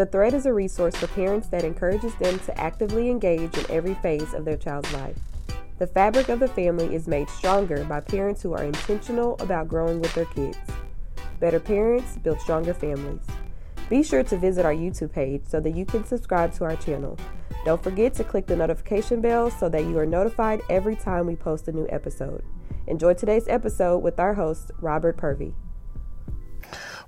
The Thread is a resource for parents that encourages them to actively engage in every phase of their child's life. The fabric of the family is made stronger by parents who are intentional about growing with their kids. Better parents build stronger families. Be sure to visit our YouTube page so that you can subscribe to our channel. Don't forget to click the notification bell so that you are notified every time we post a new episode. Enjoy today's episode with our host, Robert Purvey.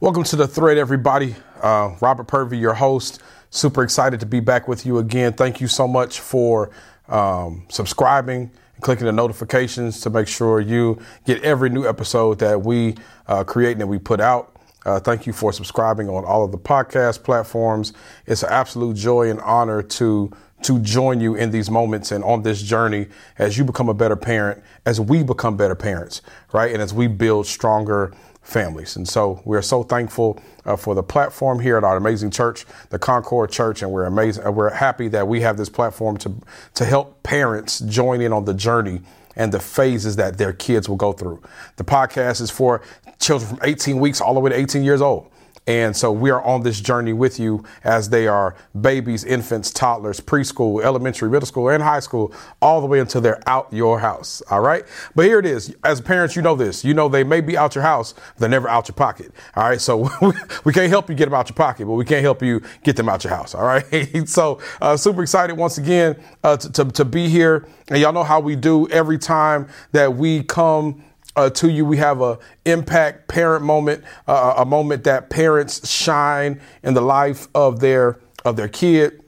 Welcome to the thread, everybody. Uh, Robert Purvey, your host. Super excited to be back with you again. Thank you so much for um, subscribing and clicking the notifications to make sure you get every new episode that we uh, create and that we put out. Uh, thank you for subscribing on all of the podcast platforms. It's an absolute joy and honor to to join you in these moments and on this journey as you become a better parent, as we become better parents, right? And as we build stronger families. And so we're so thankful uh, for the platform here at our amazing church, the Concord Church, and we're amazing. Uh, we're happy that we have this platform to to help parents join in on the journey and the phases that their kids will go through. The podcast is for children from 18 weeks all the way to 18 years old. And so we are on this journey with you as they are babies, infants, toddlers, preschool, elementary, middle school, and high school, all the way until they're out your house. All right. But here it is. As parents, you know this. You know they may be out your house, they're never out your pocket. All right. So we can't help you get them out your pocket, but we can't help you get them out your house. All right. so uh, super excited once again uh, to, to, to be here. And y'all know how we do every time that we come uh, to you. We have a impact parent moment, uh, a moment that parents shine in the life of their of their kid.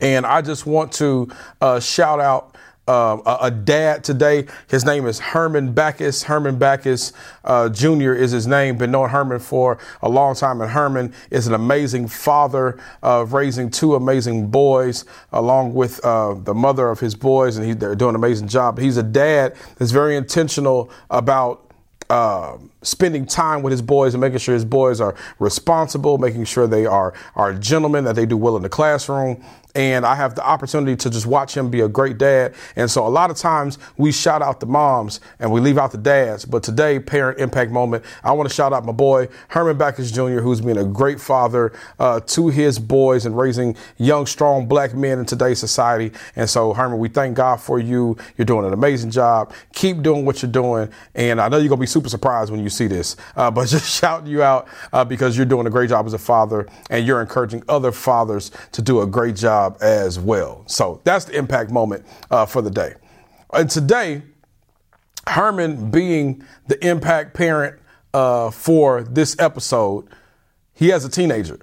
And I just want to uh, shout out uh, a, dad today. His name is Herman Backus. Herman Backus uh, Jr. is his name. Been knowing Herman for a long time, and Herman is an amazing father of raising two amazing boys, along with uh, the mother of his boys, and he, they're doing an amazing job. He's a dad that's very intentional about uh, spending time with his boys and making sure his boys are responsible, making sure they are are gentlemen, that they do well in the classroom, and I have the opportunity to just watch him be a great dad. And so a lot of times we shout out the moms and we leave out the dads. But today, parent impact moment, I want to shout out my boy Herman Backus Jr., who's been a great father uh, to his boys and raising young, strong black men in today's society. And so, Herman, we thank God for you. You're doing an amazing job. Keep doing what you're doing. And I know you're gonna be super surprised when you see this, uh, but just shouting you out uh, because you're doing a great job as a father and you're encouraging other fathers to do a great job as well. So that's the impact moment uh, for the day. And today, Herman being the impact parent uh, for this episode, he has a teenager.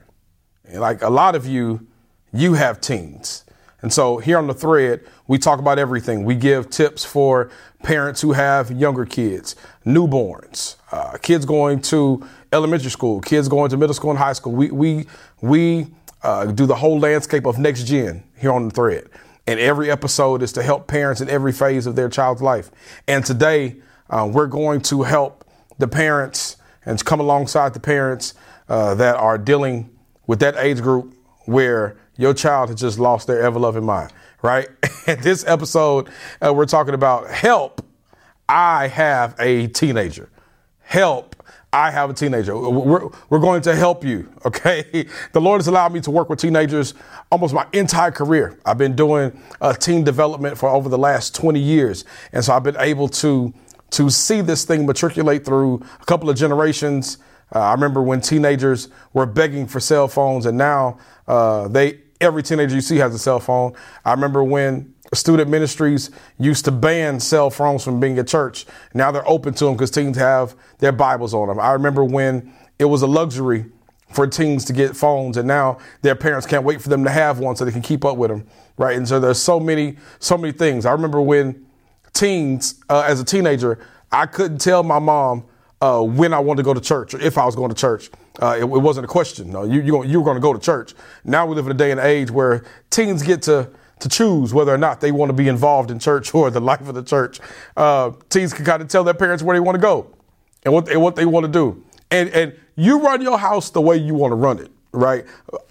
Like a lot of you, you have teens. And so here on the thread, we talk about everything. We give tips for parents who have younger kids, newborns, uh, kids going to elementary school, kids going to middle school and high school. We, we, we uh, do the whole landscape of next gen here on the thread. And every episode is to help parents in every phase of their child's life. And today, uh, we're going to help the parents and come alongside the parents uh, that are dealing with that age group where your child has just lost their ever loving mind, right? And this episode, uh, we're talking about help. I have a teenager. Help I have a teenager. We're, we're going to help you, okay? The Lord has allowed me to work with teenagers almost my entire career. I've been doing uh, teen development for over the last 20 years. And so I've been able to, to see this thing matriculate through a couple of generations. Uh, I remember when teenagers were begging for cell phones, and now uh, they every teenager you see has a cell phone. I remember when student ministries used to ban cell phones from being at church. Now they're open to them because teens have their Bibles on them. I remember when it was a luxury for teens to get phones, and now their parents can't wait for them to have one so they can keep up with them, right? And so there's so many, so many things. I remember when teens, uh, as a teenager, I couldn't tell my mom uh, when I wanted to go to church or if I was going to church. Uh, it, it, wasn't a question. No, you, you, you were going to go to church. Now we live in a day and age where teens get to to choose whether or not they want to be involved in church or the life of the church. Uh, teens can kind of tell their parents where they want to go and what, and what they want to do. And, and you run your house the way you want to run it, right?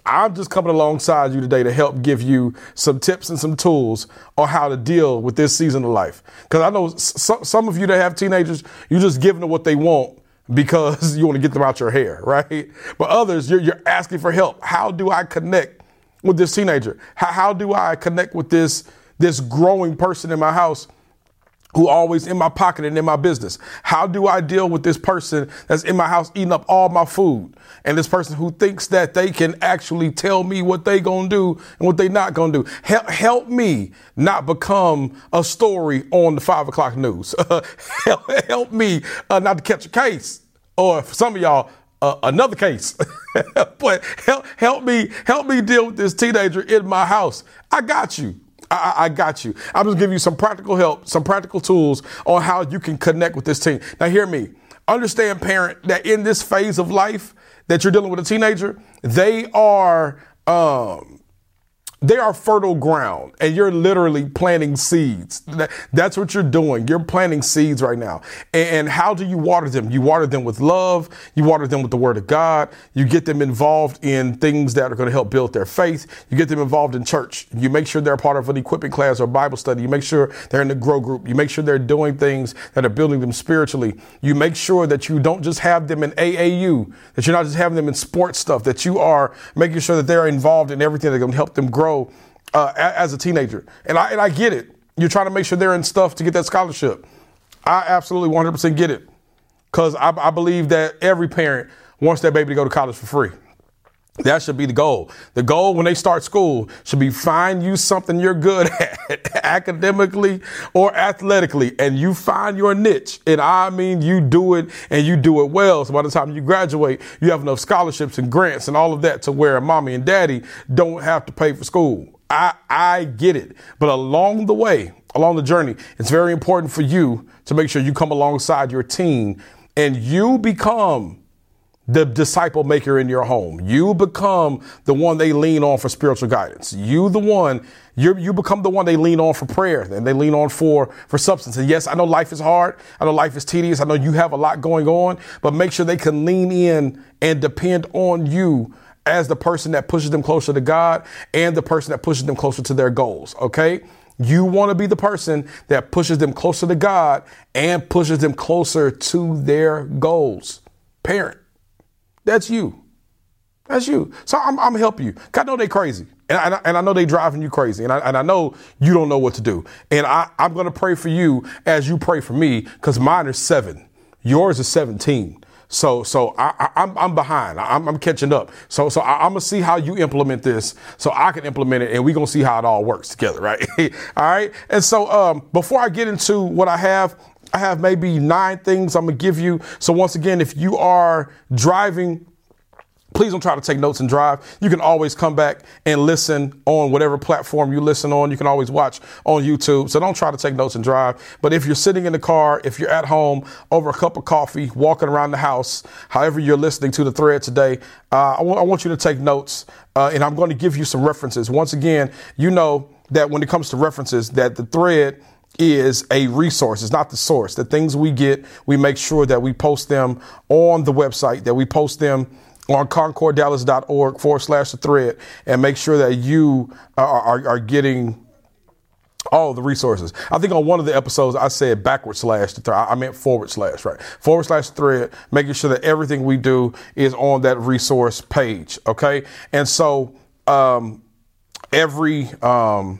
I'm just coming alongside you today to help give you some tips and some tools on how to deal with this season of life. Because I know some of you that have teenagers, you're just giving them what they want because you want to get them out your hair, right? But others, you're, you're asking for help. How do I connect with this teenager? How, how do I connect with this, this growing person in my house? Who always in my pocket and in my business? How do I deal with this person that's in my house eating up all my food? And this person who thinks that they can actually tell me what they gonna do and what they not gonna do. Help, help me not become a story on the five o'clock news. help, help, me uh, not to catch a case. Or for some of y'all, uh, another case. but help, help me, help me deal with this teenager in my house. I got you. I, I, got you. I'm just giving you some practical help, some practical tools on how you can connect with this team. Now, hear me. Understand, parent, that in this phase of life that you're dealing with a teenager, they are um, they are fertile ground and you're literally planting seeds. That's what you're doing. You're planting seeds right now. And how do you water them? You water them with love. You water them with the word of God. You get them involved in things that are going to help build their faith. You get them involved in church. You make sure they're part of an equipping class or Bible study. You make sure they're in the grow group. You make sure they're doing things that are building them spiritually. You make sure that you don't just have them in AAU, that you're not just having them in sports stuff, that you are making sure that they're involved in everything that's going to help them grow grow uh, as a teenager. And I, and I get it. You're trying to make sure they're in stuff to get that scholarship. I absolutely 100% get it. Because I, I believe that every parent wants their baby to go to college for free. That should be the goal. The goal when they start school should be find you something you're good at academically or athletically and you find your niche. And I mean, you do it and you do it well. So by the time you graduate, you have enough scholarships and grants and all of that to where mommy and daddy don't have to pay for school. I, I get it. But along the way, along the journey, it's very important for you to make sure you come alongside your team and you become the disciple maker in your home. You become the one they lean on for spiritual guidance. You the one, you you become the one they lean on for prayer and they lean on for, for substance. And yes, I know life is hard. I know life is tedious. I know you have a lot going on, but make sure they can lean in and depend on you as the person that pushes them closer to God and the person that pushes them closer to their goals. Okay. You want to be the person that pushes them closer to God and pushes them closer to their goals. Parent. That's you. That's you. So I'm, I'm helping you. I know they crazy. And I, and I know they driving you crazy. And I, and I know you don't know what to do. And I, I'm going to pray for you as you pray for me because mine is seven. Yours is 17. So, so I, am I'm, I'm behind. I'm, I'm, catching up. So, so I, am gonna see how you implement this, so I can implement it, and we're gonna see how it all works together, right? all right. And so, um, before I get into what I have, I have maybe nine things I'm gonna give you. So once again, if you are driving, please don't try to take notes and drive. You can always come back and listen on whatever platform you listen on. You can always watch on YouTube. So don't try to take notes and drive. But if you're sitting in the car, if you're at home over a cup of coffee, walking around the house, however you're listening to the thread today, uh, I, w- I want you to take notes. Uh, and I'm going to give you some references. Once again, you know that when it comes to references, that the thread is a resource. It's not the source. The things we get, we make sure that we post them on the website, that we post them on concorddallas.org forward slash the thread and make sure that you are, are, are getting all the resources. I think on one of the episodes I said backward slash the thread. I meant forward slash, right? Forward slash thread, making sure that everything we do is on that resource page. Okay. And so, um, every, um,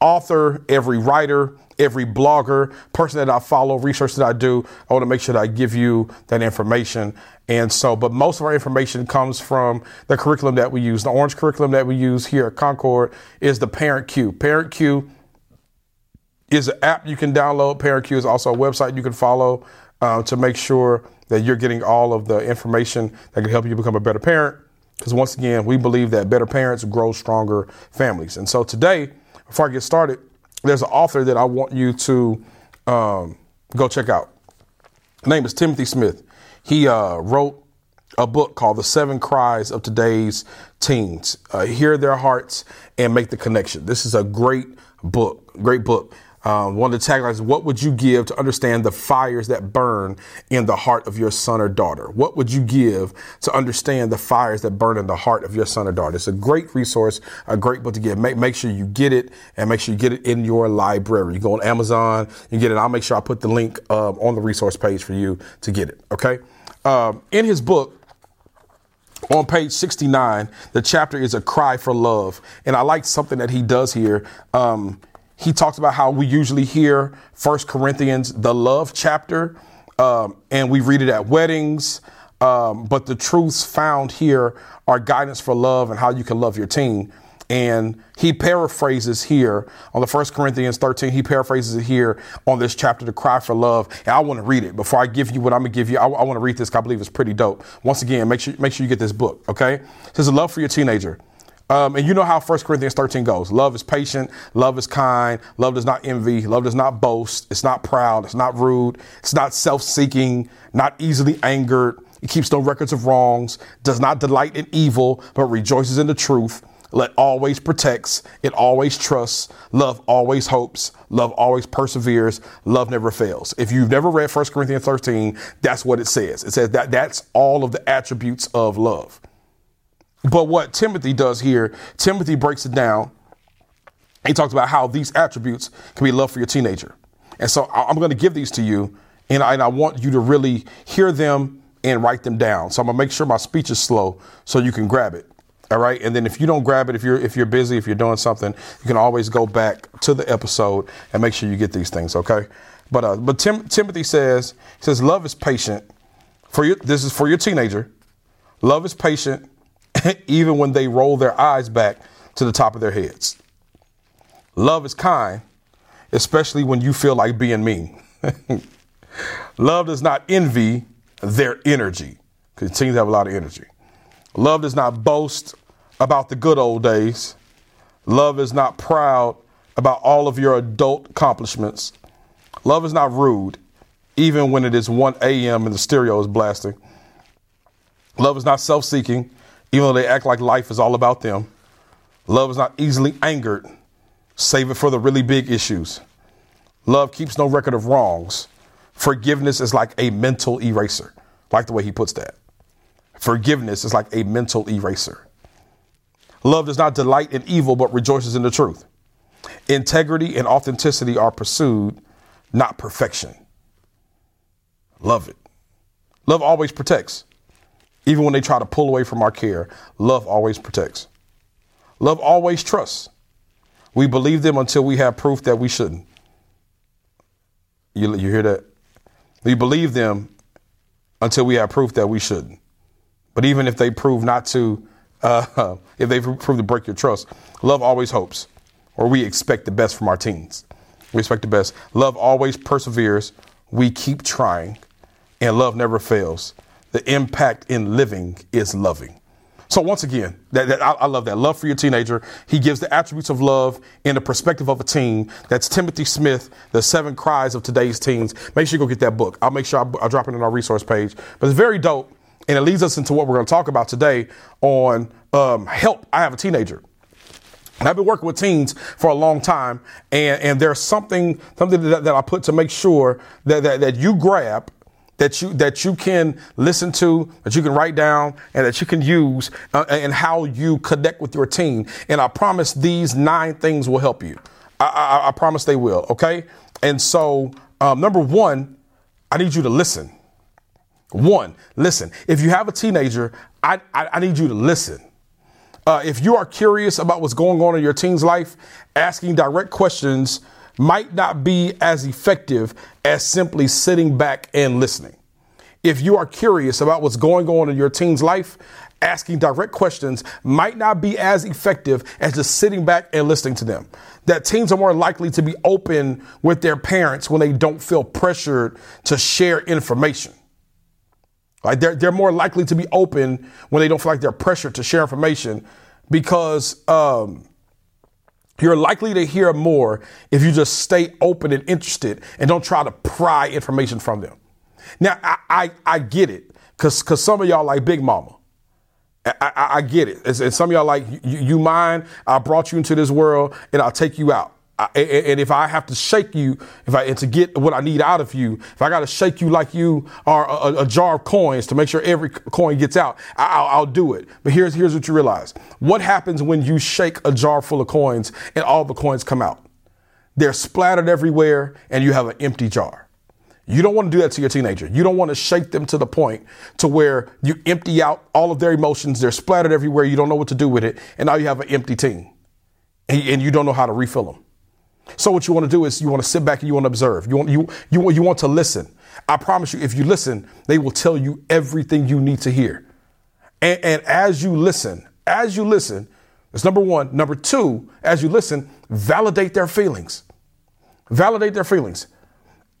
author, every writer, every blogger, person that I follow, research that I do, I want to make sure that I give you that information. And so, but most of our information comes from the curriculum that we use. The orange curriculum that we use here at Concord is the Parent Cue. Parent Cue is an app you can download. Parent Cue is also a website you can follow uh, to make sure that you're getting all of the information that can help you become a better parent. Because once again, we believe that better parents grow stronger families. And so today, before I get started, there's an author that I want you to um, go check out. His name is Timothy Smith. He uh, wrote a book called The Seven Cries of Today's Teens. Uh, hear their hearts and make the connection. This is a great book, great book. Um, one of the taglines, what would you give to understand the fires that burn in the heart of your son or daughter? What would you give to understand the fires that burn in the heart of your son or daughter? It's a great resource, a great book to get. Make, make sure you get it and make sure you get it in your library. You go on Amazon, and get it. I'll make sure I put the link uh, on the resource page for you to get it. Okay. Um, in his book, on page 69, the chapter is a cry for love. And I like something that he does here. Um, he talks about how we usually hear First Corinthians, the love chapter, um, and we read it at weddings. Um, but the truths found here are guidance for love and how you can love your teen. And he paraphrases here on the First Corinthians 13. He paraphrases it here on this chapter, the cry for love. And I want to read it before I give you what I'm gonna give you. I, I want to read this. I believe it's pretty dope. Once again, make sure make sure you get this book. Okay, it says love for your teenager. Um, and you know how 1 Corinthians 13 goes. Love is patient. Love is kind. Love does not envy. Love does not boast. It's not proud. It's not rude. It's not self seeking, not easily angered. It keeps no records of wrongs, does not delight in evil, but rejoices in the truth. Let always protects. It always trusts. Love always hopes. Love always perseveres. Love never fails. If you've never read 1 Corinthians 13, that's what it says. It says that that's all of the attributes of love. But what Timothy does here, Timothy breaks it down. He talks about how these attributes can be love for your teenager. And so I'm going to give these to you, and I, and I want you to really hear them and write them down. So I'm going to make sure my speech is slow so you can grab it. All right. And then if you don't grab it, if you're if you're busy, if you're doing something, you can always go back to the episode and make sure you get these things. Okay. But uh, but Tim, Timothy says says love is patient for your. This is for your teenager. Love is patient even when they roll their eyes back to the top of their heads. Love is kind, especially when you feel like being mean. Love does not envy their energy, because teens have a lot of energy. Love does not boast about the good old days. Love is not proud about all of your adult accomplishments. Love is not rude, even when it is 1 a.m. and the stereo is blasting. Love is not self seeking, even though they act like life is all about them. Love is not easily angered. Save it for the really big issues. Love keeps no record of wrongs. Forgiveness is like a mental eraser. Like the way he puts that. Forgiveness is like a mental eraser. Love does not delight in evil, but rejoices in the truth. Integrity and authenticity are pursued, not perfection. Love it. Love always protects. Even when they try to pull away from our care, love always protects. Love always trusts. We believe them until we have proof that we shouldn't. You, you hear that? We believe them until we have proof that we shouldn't. But even if they prove not to, uh, if they prove to break your trust, love always hopes, or we expect the best from our teens. We expect the best. Love always perseveres. We keep trying, and love never fails the impact in living is loving. So once again, that, that I, I, love that love for your teenager. He gives the attributes of love in the perspective of a teen. That's Timothy Smith, the seven cries of today's teens. Make sure you go get that book. I'll make sure I, will drop it in our resource page. But it's very dope, and it leads us into what we're going to talk about today on um, help. I have a teenager. And I've been working with teens for a long time, and, and there's something something that, that I put to make sure that, that, that you grab that you that you can listen to, that you can write down, and that you can use, uh, and how you connect with your team. And I promise these nine things will help you. I, I, I promise they will. Okay. And so, um, number one, I need you to listen. One, listen. If you have a teenager, I, I, I need you to listen. Uh, if you are curious about what's going on in your teen's life, asking direct questions might not be as effective as simply sitting back and listening. If you are curious about what's going on in your teen's life, asking direct questions might not be as effective as just sitting back and listening to them. That teens are more likely to be open with their parents when they don't feel pressured to share information. Like they're, they're more likely to be open when they don't feel like they're pressured to share information because um, you're likely to hear more if you just stay open and interested and don't try to pry information from them. Now, I, I, I get it because because some of y'all like Big Mama. I, I, I get it. And some of y'all like, you, you mind? I brought you into this world and I'll take you out. I, and if I have to shake you, if I and to get what I need out of you, if I got to shake you like you are a, a, jar of coins to make sure every coin gets out, I'll, I'll do it. But here's here's what you realize: what happens when you shake a jar full of coins and all the coins come out? They're splattered everywhere, and you have an empty jar. You don't want to do that to your teenager. You don't want to shake them to the point to where you empty out all of their emotions. They're splattered everywhere. You don't know what to do with it, and now you have an empty teen, and, and you don't know how to refill them. So what you want to do is you want to sit back and you want to observe. You want you you want, you want to listen. I promise you, if you listen, they will tell you everything you need to hear. And, and as you listen, as you listen, that's number one. Number two, as you listen, validate their feelings. Validate their feelings.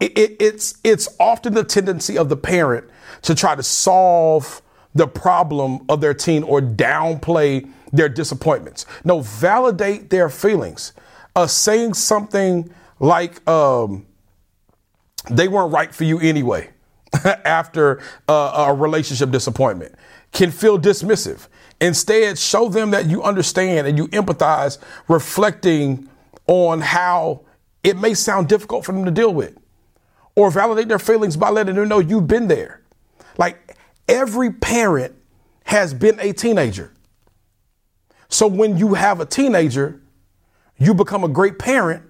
It, it, it's it's often the tendency of the parent to try to solve the problem of their teen or downplay their disappointments. No, validate their feelings uh, saying something like um, they weren't right for you anyway after uh, a relationship disappointment can feel dismissive. Instead, show them that you understand and you empathize, reflecting on how it may sound difficult for them to deal with. Or validate their feelings by letting them know you've been there. Like every parent has been a teenager. So when you have a teenager, you become a great parent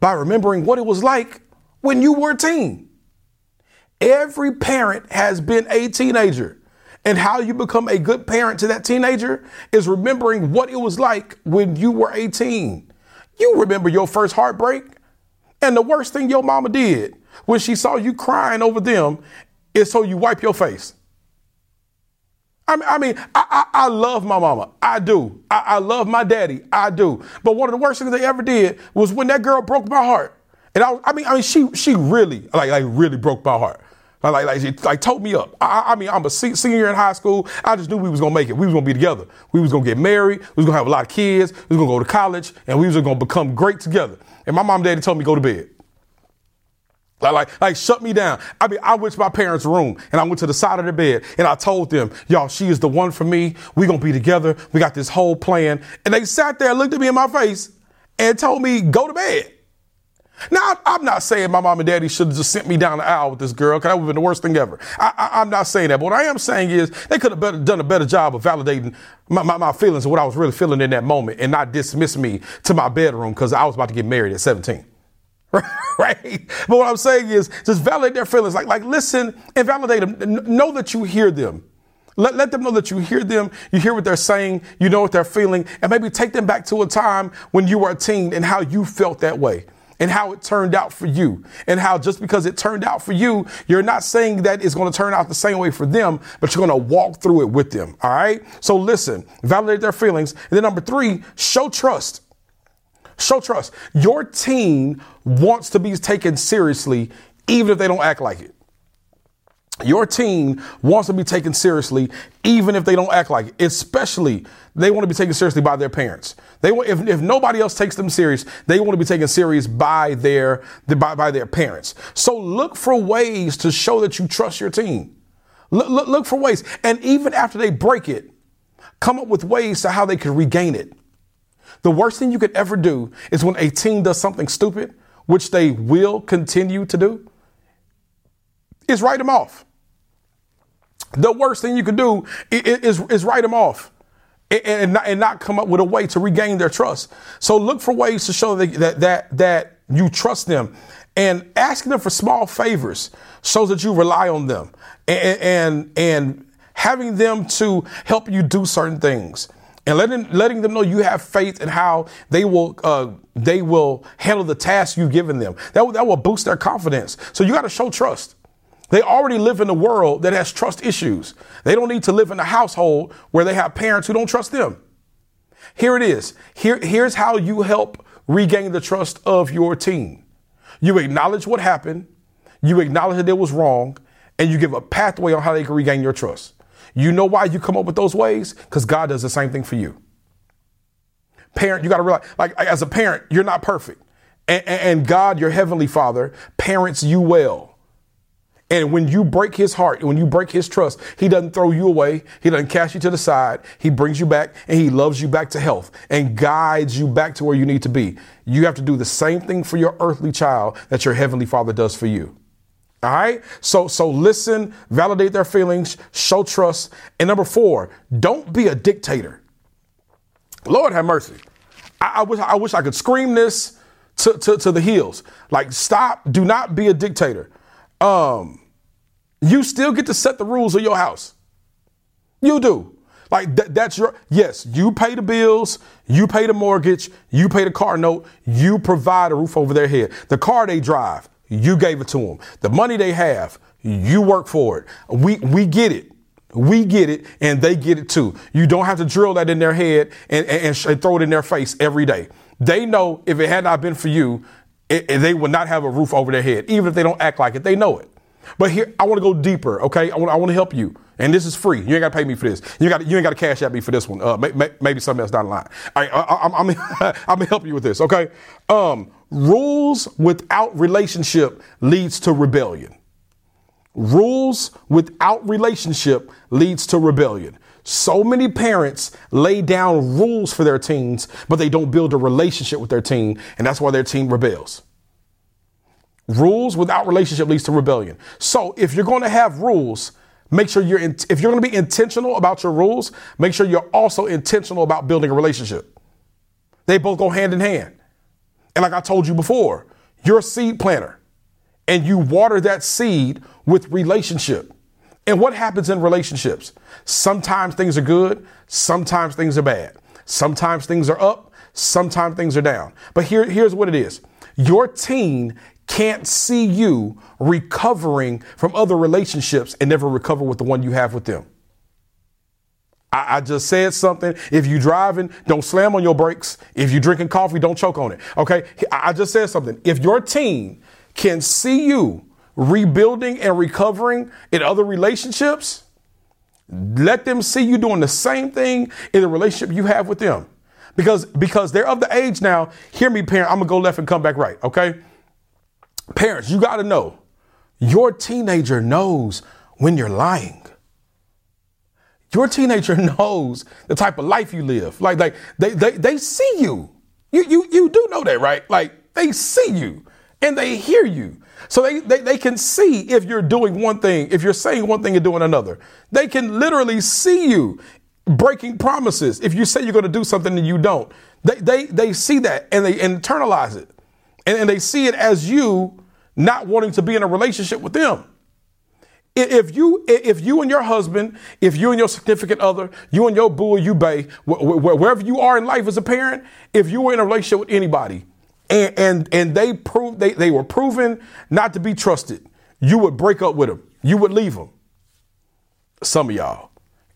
by remembering what it was like when you were a teen. Every parent has been a teenager. And how you become a good parent to that teenager is remembering what it was like when you were 18. You remember your first heartbreak. And the worst thing your mama did when she saw you crying over them is so you wipe your face. I mean, I, mean I, I, I, love my mama. I do. I, I, love my daddy. I do. But one of the worst things they ever did was when that girl broke my heart. And I, I mean, I mean, she she really like like really broke my heart. Like like she like told me up. I, I mean, I'm a senior in high school. I just knew we was gonna make it. We was gonna be together. We was gonna get married. We was gonna have a lot of kids. We was gonna go to college, and we was gonna become great together. And my mom and daddy told me go to bed. Like, like, shut me down. I mean, I went to my parents' room and I went to the side of the bed and I told them, y'all, she is the one for me. we to be together. We got this whole plan. And they sat there, looked at me in my face and told me, go to bed. Now, I'm not saying my mom and daddy should have just sent me down the aisle with this girl, because that would have been the worst thing ever. I, am not saying that. But what I am saying is they could have better, done a better job of validating my, my, my feelings and what I was really feeling in that moment and not dismiss me to my bedroom because I was about to get married at 17. right? But what I'm saying is just validate their feelings. Like, like listen and validate them. Know that you hear them. Let, let them know that you hear them, you hear what they're saying, you know what they're feeling, and maybe take them back to a time when you were a teen and how you felt that way and how it turned out for you. And how just because it turned out for you, you're not saying that it's going to turn out the same way for them, but you're going to walk through it with them. All right. So listen, validate their feelings. And then number three, show trust. Show trust. Your team wants to be taken seriously, even if they don't act like it. Your team wants to be taken seriously, even if they don't act like it. Especially, they want to be taken seriously by their parents. They want, if, if nobody else takes them serious, they want to be taken serious by their by, by their parents. So look for ways to show that you trust your team. Look, look, look for ways, and even after they break it, come up with ways to how they can regain it. The worst thing you could ever do is when a team does something stupid, which they will continue to do, is write them off. The worst thing you could do is, is write them off and, not, and not come up with a way to regain their trust. So look for ways to show that, that, that, that you trust them and asking them for small favors shows that you rely on them and, and, and having them to help you do certain things and letting letting them know you have faith in how they will uh, they will handle the task you've given them. That that will boost their confidence. So you got to show trust. They already live in a world that has trust issues. They don't need to live in a household where they have parents who don't trust them. Here it is. Here, here's how you help regain the trust of your team. You acknowledge what happened, you acknowledge that it was wrong, and you give a pathway on how they can regain your trust. You know why you come up with those ways? Because God does the same thing for you. Parent, you got to realize, like, as a parent, you're not perfect. And, and God, your heavenly father, parents you well. And when you break his heart, when you break his trust, he doesn't throw you away. He doesn't cast you to the side. He brings you back and he loves you back to health and guides you back to where you need to be. You have to do the same thing for your earthly child that your heavenly father does for you. All right. So, so listen, validate their feelings, show trust. And number four, don't be a dictator. Lord have mercy. I, I wish, I wish I could scream this to, to, to the hills. Like, stop. Do not be a dictator. Um, you still get to set the rules of your house. You do. Like th- that's your yes, you pay the bills, you pay the mortgage, you pay the car note, you provide a roof over their head. The car they drive, you gave it to them. The money they have, you work for it. We we get it. We get it and they get it too. You don't have to drill that in their head and, and, and throw it in their face every day. They know if it had not been for you, it, it, they would not have a roof over their head. Even if they don't act like it, they know it. But here, I want to go deeper, okay? I want, I want to help you. And this is free. You ain't got to pay me for this. You got you ain't got to cash at me for this one. Uh, may, may, maybe something else down the line. I, am I'm, I'm, I'm gonna help you with this, okay? Um, rules without relationship leads to rebellion. Rules without relationship leads to rebellion. So many parents lay down rules for their teens, but they don't build a relationship with their teen, and that's why their teen rebels. Rules without relationship leads to rebellion. So if you're going to have rules, make sure you're in, if you're going to be intentional about your rules, make sure you're also intentional about building a relationship. They both go hand in hand. And like I told you before, you're a seed planter and you water that seed with relationship. And what happens in relationships? Sometimes things are good, sometimes things are bad. Sometimes things are up, sometimes things are down. But here, here's what it is your teen can't see you recovering from other relationships and never recover with the one you have with them. I, I, just said something. If you're driving, don't slam on your brakes. If you're drinking coffee, don't choke on it. Okay. I, I just said something. If your teen can see you rebuilding and recovering in other relationships, let them see you doing the same thing in the relationship you have with them. Because, because they're of the age now, hear me, parent, I'm gonna go left and come back right, okay? Parents, you gotta know your teenager knows when you're lying. Your teenager knows the type of life you live. Like, like they, they, they see you. You, you, you do know that, right? Like they see you and they hear you. So they, they, they can see if you're doing one thing, if you're saying one thing and doing another. They can literally see you breaking promises. If you say you're going to do something and you don't, they, they, they see that and they internalize it. And, and they see it as you not wanting to be in a relationship with them. If you, if you and your husband, if you and your significant other, you and your boo you bay, wherever you are in life as a parent, if you were in a relationship with anybody and, and, and they proved, they, they were proven not to be trusted, you would break up with them. You would leave them. Some of y'all.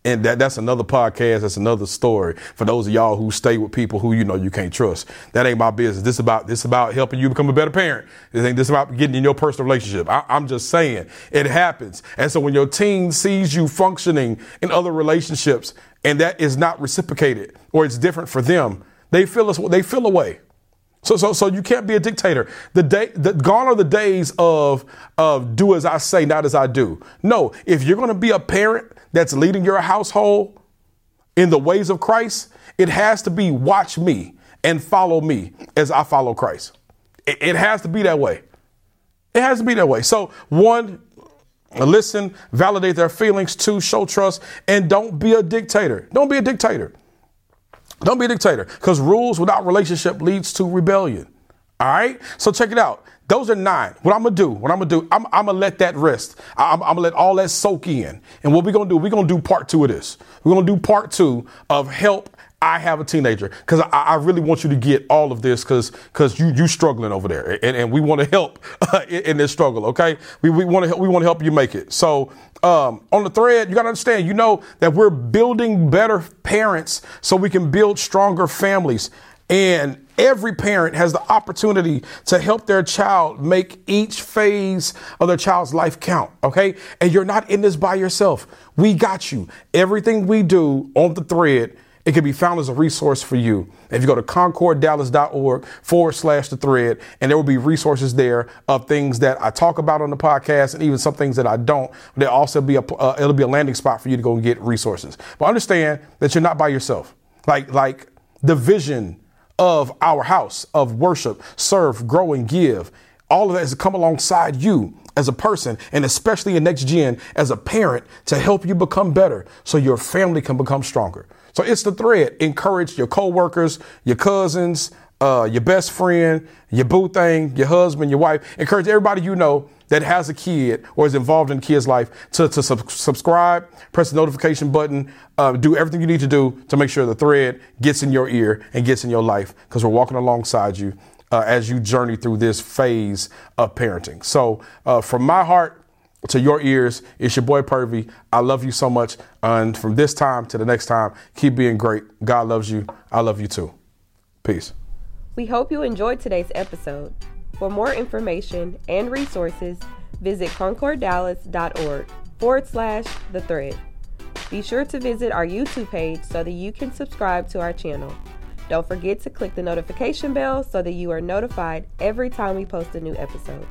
And that, that's another podcast. That's another story for those of y'all who stay with people who you know you can't trust. That ain't my business. This about this about helping you become a better parent. This ain't this about getting in your personal relationship. I, I'm just saying it happens. And so when your teen sees you functioning in other relationships and that is not reciprocated or it's different for them, they feel us. They feel away. So, so, so you can't be a dictator. The day, the, gone are the days of, of do as I say, not as I do. No, if you're going to be a parent that's leading your household in the ways of Christ, it has to be watch me and follow me as I follow Christ. It, it has to be that way. It has to be that way. So, one, listen, validate their feelings. Two, show trust. And don't be a dictator. Don't be a dictator. Don't be a dictator because rules without relationship leads to rebellion. All right. So check it out. Those are nine. What I'm gonna do, what I'm gonna do, I'm, I'm gonna let that rest. I'm, I'm, gonna let all that soak in. And what we're gonna do, we're gonna do part two of this. We're gonna do part two of help. I have a teenager because I, I, really want you to get all of this because because you you struggling over there and, and we want to help in, in, this struggle. Okay, we we want to we want to help you make it. So um, on the thread, you got to understand, you know that we're building better parents so we can build stronger families. And every parent has the opportunity to help their child make each phase of their child's life count. Okay. And you're not in this by yourself. We got you. Everything we do on the thread it can be found as a resource for you. If you go to concorddallas.org forward slash the thread, and there will be resources there of things that I talk about on the podcast and even some things that I don't. There'll also be a, uh, it'll be a landing spot for you to go and get resources. But understand that you're not by yourself. Like, like the vision of our house of worship, serve, grow, and give. All of that has come alongside you as a person, and especially in next gen as a parent to help you become better so your family can become stronger. So it's the thread. Encourage your coworkers, your cousins, uh, your best friend, your boo thing, your husband, your wife. Encourage everybody you know that has a kid or is involved in a kid's life to, to sub- subscribe, press the notification button, uh, do everything you need to do to make sure the thread gets in your ear and gets in your life because we're walking alongside you uh, as you journey through this phase of parenting. So, uh, from my heart to your ears, it's your boy Purvey. I love you so much. And from this time to the next time, keep being great. God loves you. I love you too. Peace. We hope you enjoyed today's episode. For more information and resources, visit concorddallas.org forward slash the thread. Be sure to visit our YouTube page so that you can subscribe to our channel. Don't forget to click the notification bell so that you are notified every time we post a new episode.